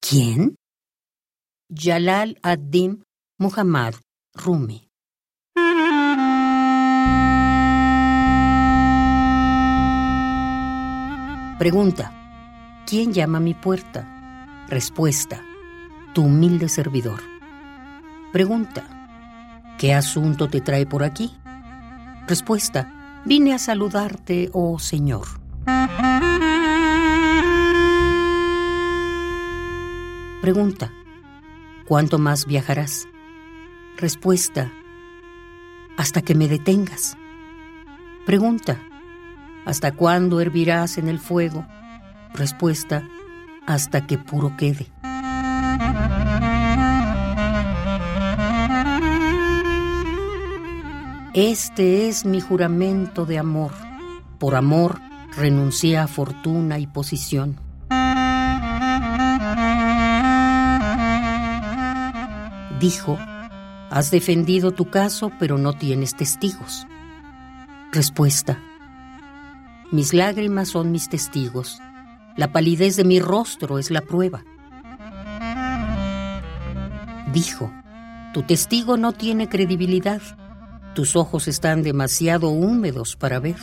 ¿Quién? Jalal ad-Din Muhammad Rumi. Pregunta. ¿Quién llama a mi puerta? Respuesta. Tu humilde servidor. Pregunta. ¿Qué asunto te trae por aquí? Respuesta. Vine a saludarte, oh Señor. Pregunta. ¿Cuánto más viajarás? Respuesta. Hasta que me detengas. Pregunta. ¿Hasta cuándo hervirás en el fuego? Respuesta. Hasta que puro quede. Este es mi juramento de amor. Por amor renuncié a fortuna y posición. Dijo, has defendido tu caso pero no tienes testigos. Respuesta, mis lágrimas son mis testigos, la palidez de mi rostro es la prueba. Dijo, tu testigo no tiene credibilidad, tus ojos están demasiado húmedos para ver.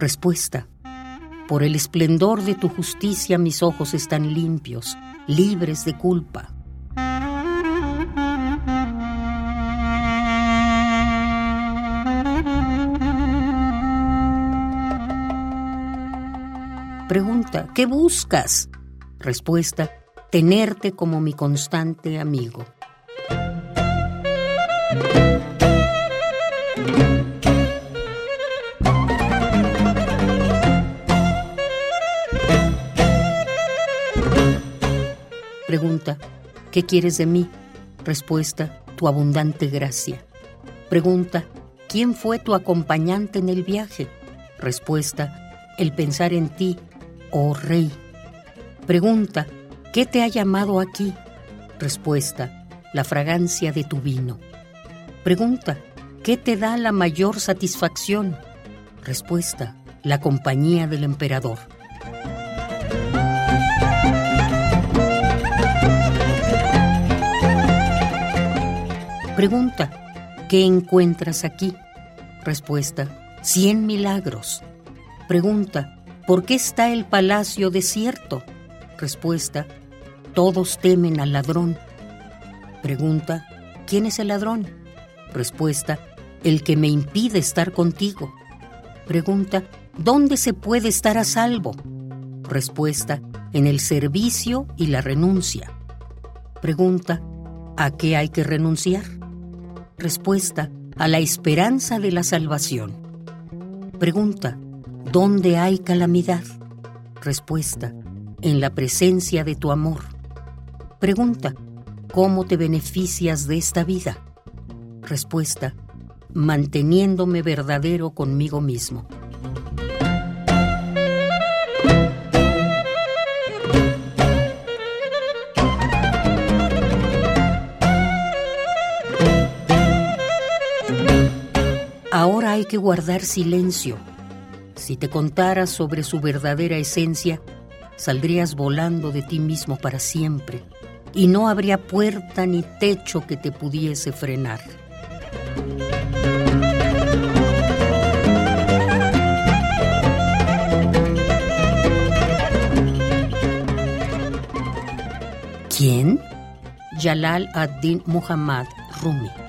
Respuesta, por el esplendor de tu justicia mis ojos están limpios, libres de culpa. Pregunta, ¿qué buscas? Respuesta, tenerte como mi constante amigo. Pregunta, ¿qué quieres de mí? Respuesta, tu abundante gracia. Pregunta, ¿quién fue tu acompañante en el viaje? Respuesta, el pensar en ti oh rey. Pregunta, ¿qué te ha llamado aquí? Respuesta, la fragancia de tu vino. Pregunta, ¿qué te da la mayor satisfacción? Respuesta, la compañía del emperador. Pregunta, ¿qué encuentras aquí? Respuesta, cien milagros. Pregunta, ¿Por qué está el palacio desierto? Respuesta, todos temen al ladrón. Pregunta, ¿quién es el ladrón? Respuesta, el que me impide estar contigo. Pregunta, ¿dónde se puede estar a salvo? Respuesta, en el servicio y la renuncia. Pregunta, ¿a qué hay que renunciar? Respuesta, a la esperanza de la salvación. Pregunta, ¿Dónde hay calamidad? Respuesta, en la presencia de tu amor. Pregunta, ¿cómo te beneficias de esta vida? Respuesta, manteniéndome verdadero conmigo mismo. Ahora hay que guardar silencio si te contara sobre su verdadera esencia, saldrías volando de ti mismo para siempre y no habría puerta ni techo que te pudiese frenar. ¿Quién? Jalal ad-Din Muhammad Rumi.